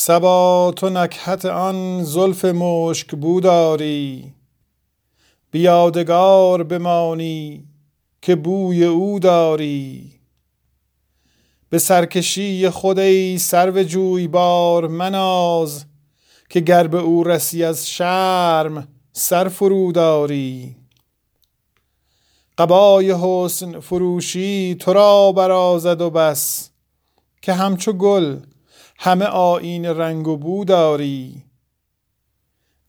سبا تو نکهت آن زلف مشک بوداری بیادگار بمانی که بوی او داری. به سرکشی خود ای سرو جویبار مناز که گر به او رسی از شرم سر فروداری قبای حسن فروشی تو را برازد و بس که همچو گل همه آیین رنگ و بو داری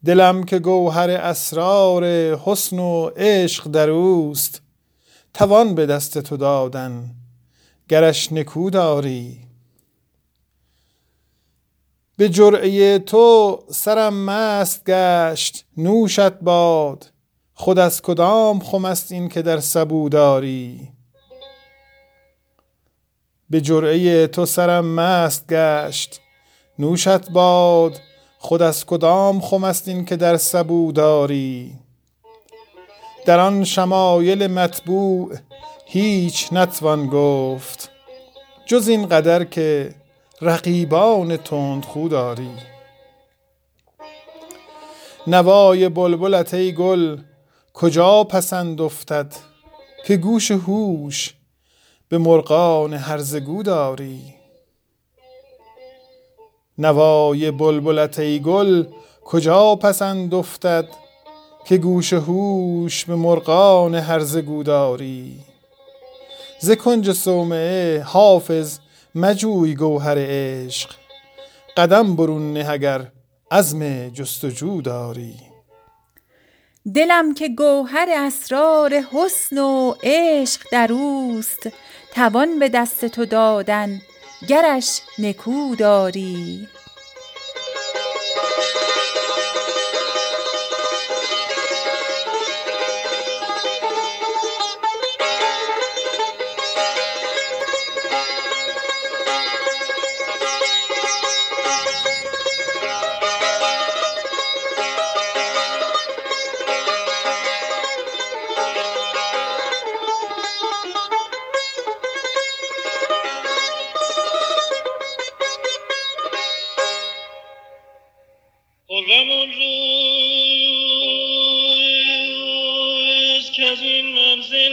دلم که گوهر اسرار حسن و عشق در اوست توان به دست تو دادن گرش نکو داری به جرعه تو سرم مست گشت نوشت باد خود از کدام خم است این که در سبو داری به جرعه تو سرم مست گشت. نوشت باد خود از کدام خم است این که در سبو داری؟ در آن شمایل مطبوع هیچ نتوان گفت جز این قدر که رقیبان تندخو داری. نوای بلبلت ای گل کجا پسند افتد که گوش هوش به مرغان هرزگو داری نوای بلبلت ای گل کجا پسند افتد که گوش هوش به مرغان هرزگو داری ز کنج صومعه حافظ مجوی گوهر عشق قدم برون نه اگر عزم جستجو داری. دلم که گوهر اسرار حسن و عشق در اوست. توان به دست تو دادن گرش نکو داری. روز که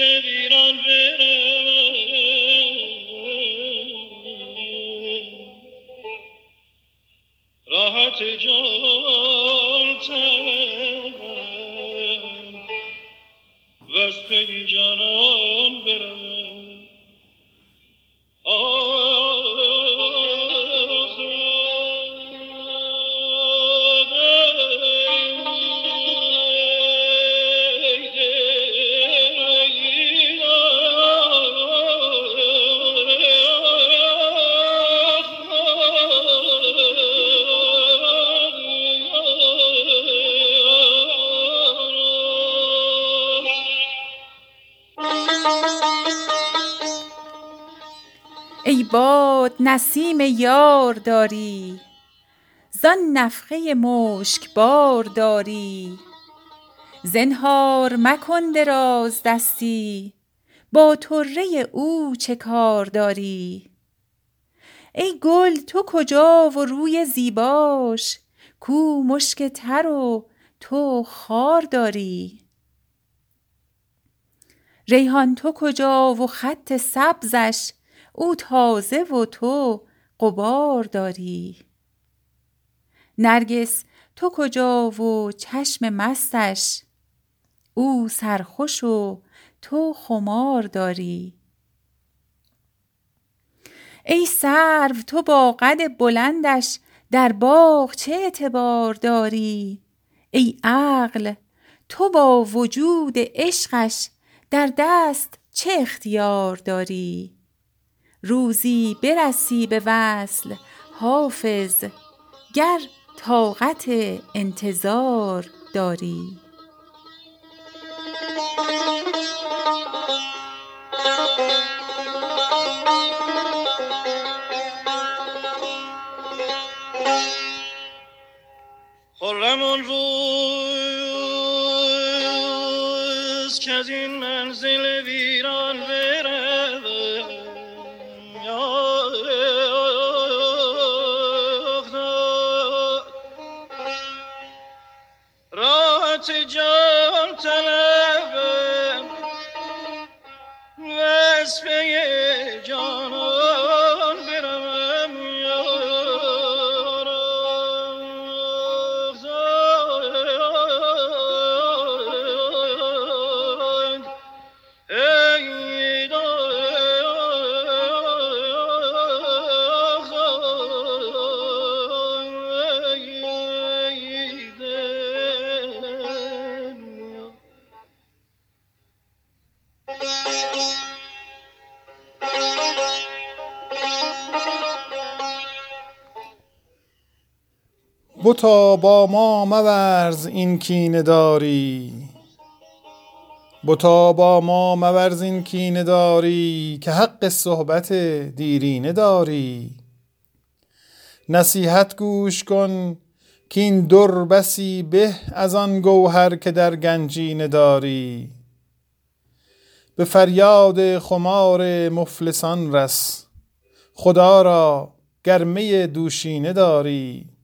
نسیم یار داری. زان نفخه مشکبار داری. زنهار مکن درازدستی با طره او چه کار داری؟ ای گل تو کجا و روی زیباش؟ کو مشک تر و تو خار داری. ریحان تو کجا و خط سبزش؟ او تازه و تو غبار داری. نرگس تو کجا و چشم مستش؟ او سرخوش و تو خمار داری. ای سرو تو با قد بلندش در باغ چه اعتبار داری؟ ای عقل تو با وجود عشقش در دست چه اختیار داری؟ روزی برسی به وصل حافظ گر طاقت انتظار داری. خرم اون روز که از این منزل ویران برم. بتا با ما مورز این کینه داری. بتا با ما مورز این کینه داری که حق صحبت دیرینه داری. نصیحت گوش کن که این در بسی به از آن گوهر که در گنجینه داری. به فریاد خمار مفلسان رس خدا را گرمه دوشینه داری.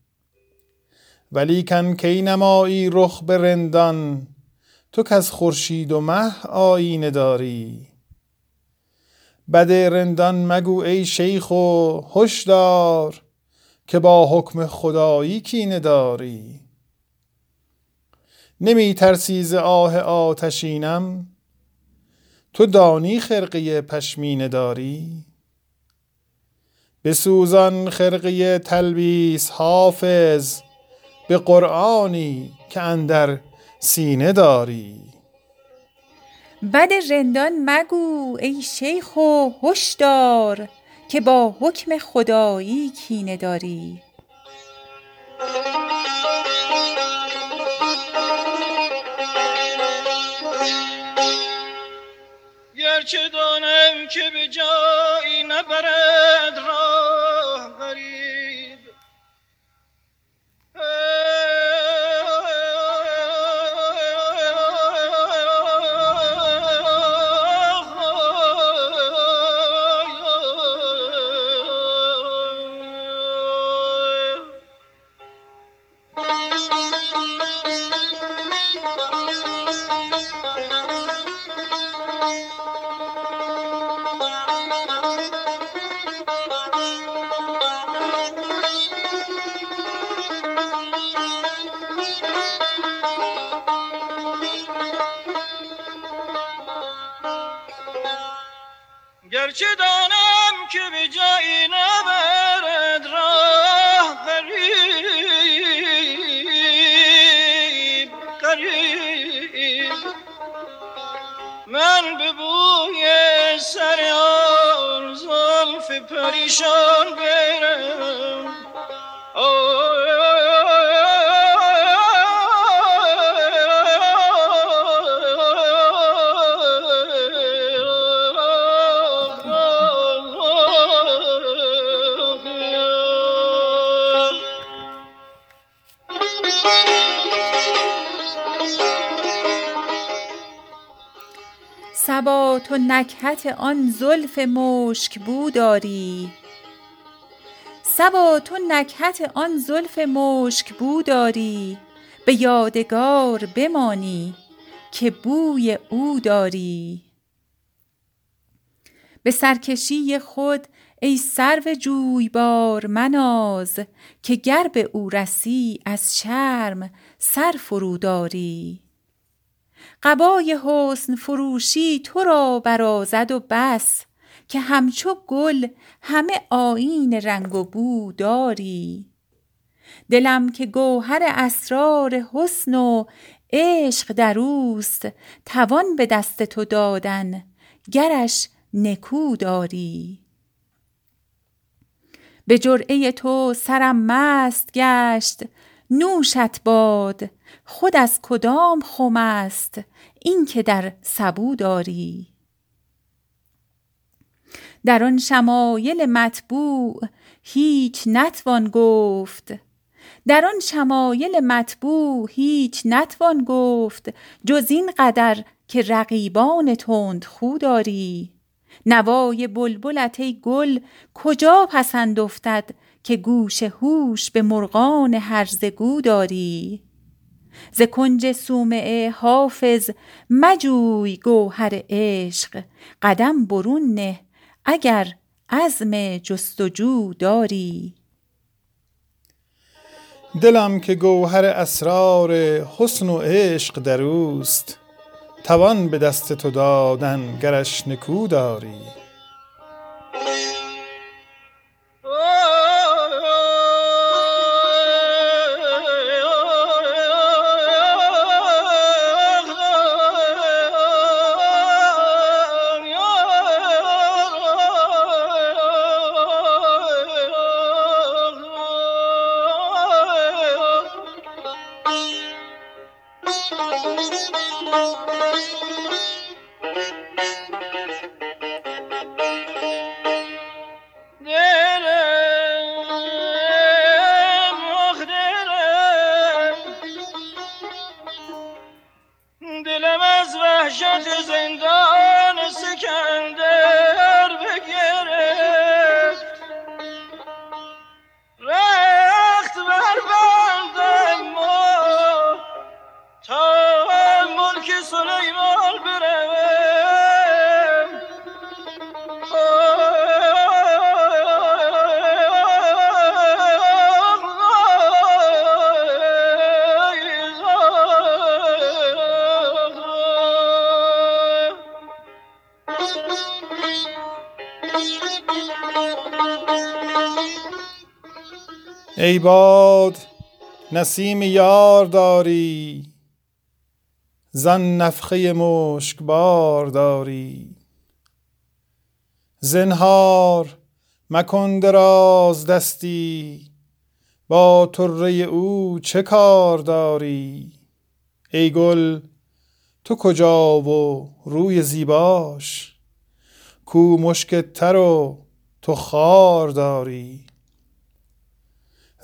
ولیکن کی نمایی رخ به رندان؟ تو از خورشید و مه آینه داری. بد رندان مگو ای شیخ و هشدار که با حکم خدایی کینه داری. نمی ترسی آه آتشینم؟ تو دانی خرقه پشمینه داری؟ بسوزان خرقه تلبیس حافظ به قرآنی که اندر سینه داری. بد رندان مگو ای شیخ و هشدار که با حکم خدایی کینه داری. گرچه دانم که به جایی نبرد راه گرچه دانم که به جایی نبرد راه غریب غریب. من به بوی سر آن زلف پریشان برم. تو نکهت آن زلف مشک بو داری سبا تو نکهت آن زلف مشک بو داری به یادگار بمانی که بوی او داری. به سرکشی خود ای سرو جویبار مناز که گر به او رسی از شرم سر فروداری. قبای حسن فروشی تو را برازد و بس که همچو گل همه آیین رنگ و بو داری. دلم که گوهر اسرار حسن و عشق در اوست توان به دست تو دادن گرش نکو داری. به جرعه تو سرم مست گشت نوشت باد خود از کدام خم است؟ این که در سبو داری. در آن شمایل مطبوع هیچ نتوان گفت. در آن شمایل مطبوع هیچ نتوان گفت. جز این قدر که رقیبان تند خو داری. نوای بلبلت ای گل کجا پسند افتد؟ که گوش هوش به مرغان هرزگو داری. ز کنج سومعه حافظ مجوی گوهر عشق قدم برون نه اگر عزم جستجو داری. دلم که گوهر اسرار حسن و عشق در اوست توان به دست تو دادن گرش نکو داری. ای باد نسیم یار داری زن نفخه بار داری. زنهار مکن دراز دستی با طره او چه کار داری؟ ای گل تو کجا و روی زیباش؟ کو مشک تر و تو خار داری.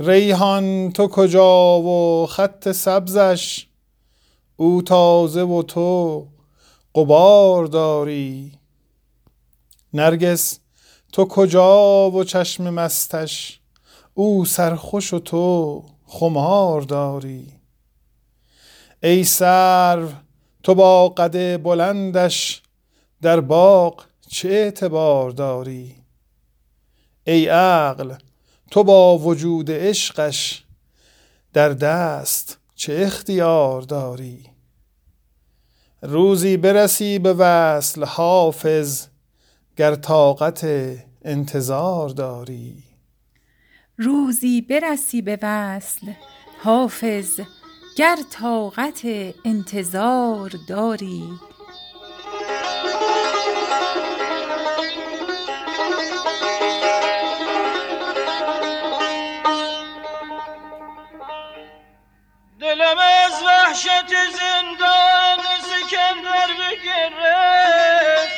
ریحان تو کجا و خط سبزش؟ او تازه و تو قبار داری. نرگس تو کجا و چشم مستش؟ او سرخوش و تو خمار داری. ای سرو تو با قد بلندش در باغ چه اعتبار داری؟ ای عقل تو با وجود عشقش در دست چه اختیار داری؟ روزی برسی به وصل حافظ گر طاقت انتظار داری. روزی برسی به وصل حافظ گر طاقت انتظار داری. Vahşet izinden İskender bir gerek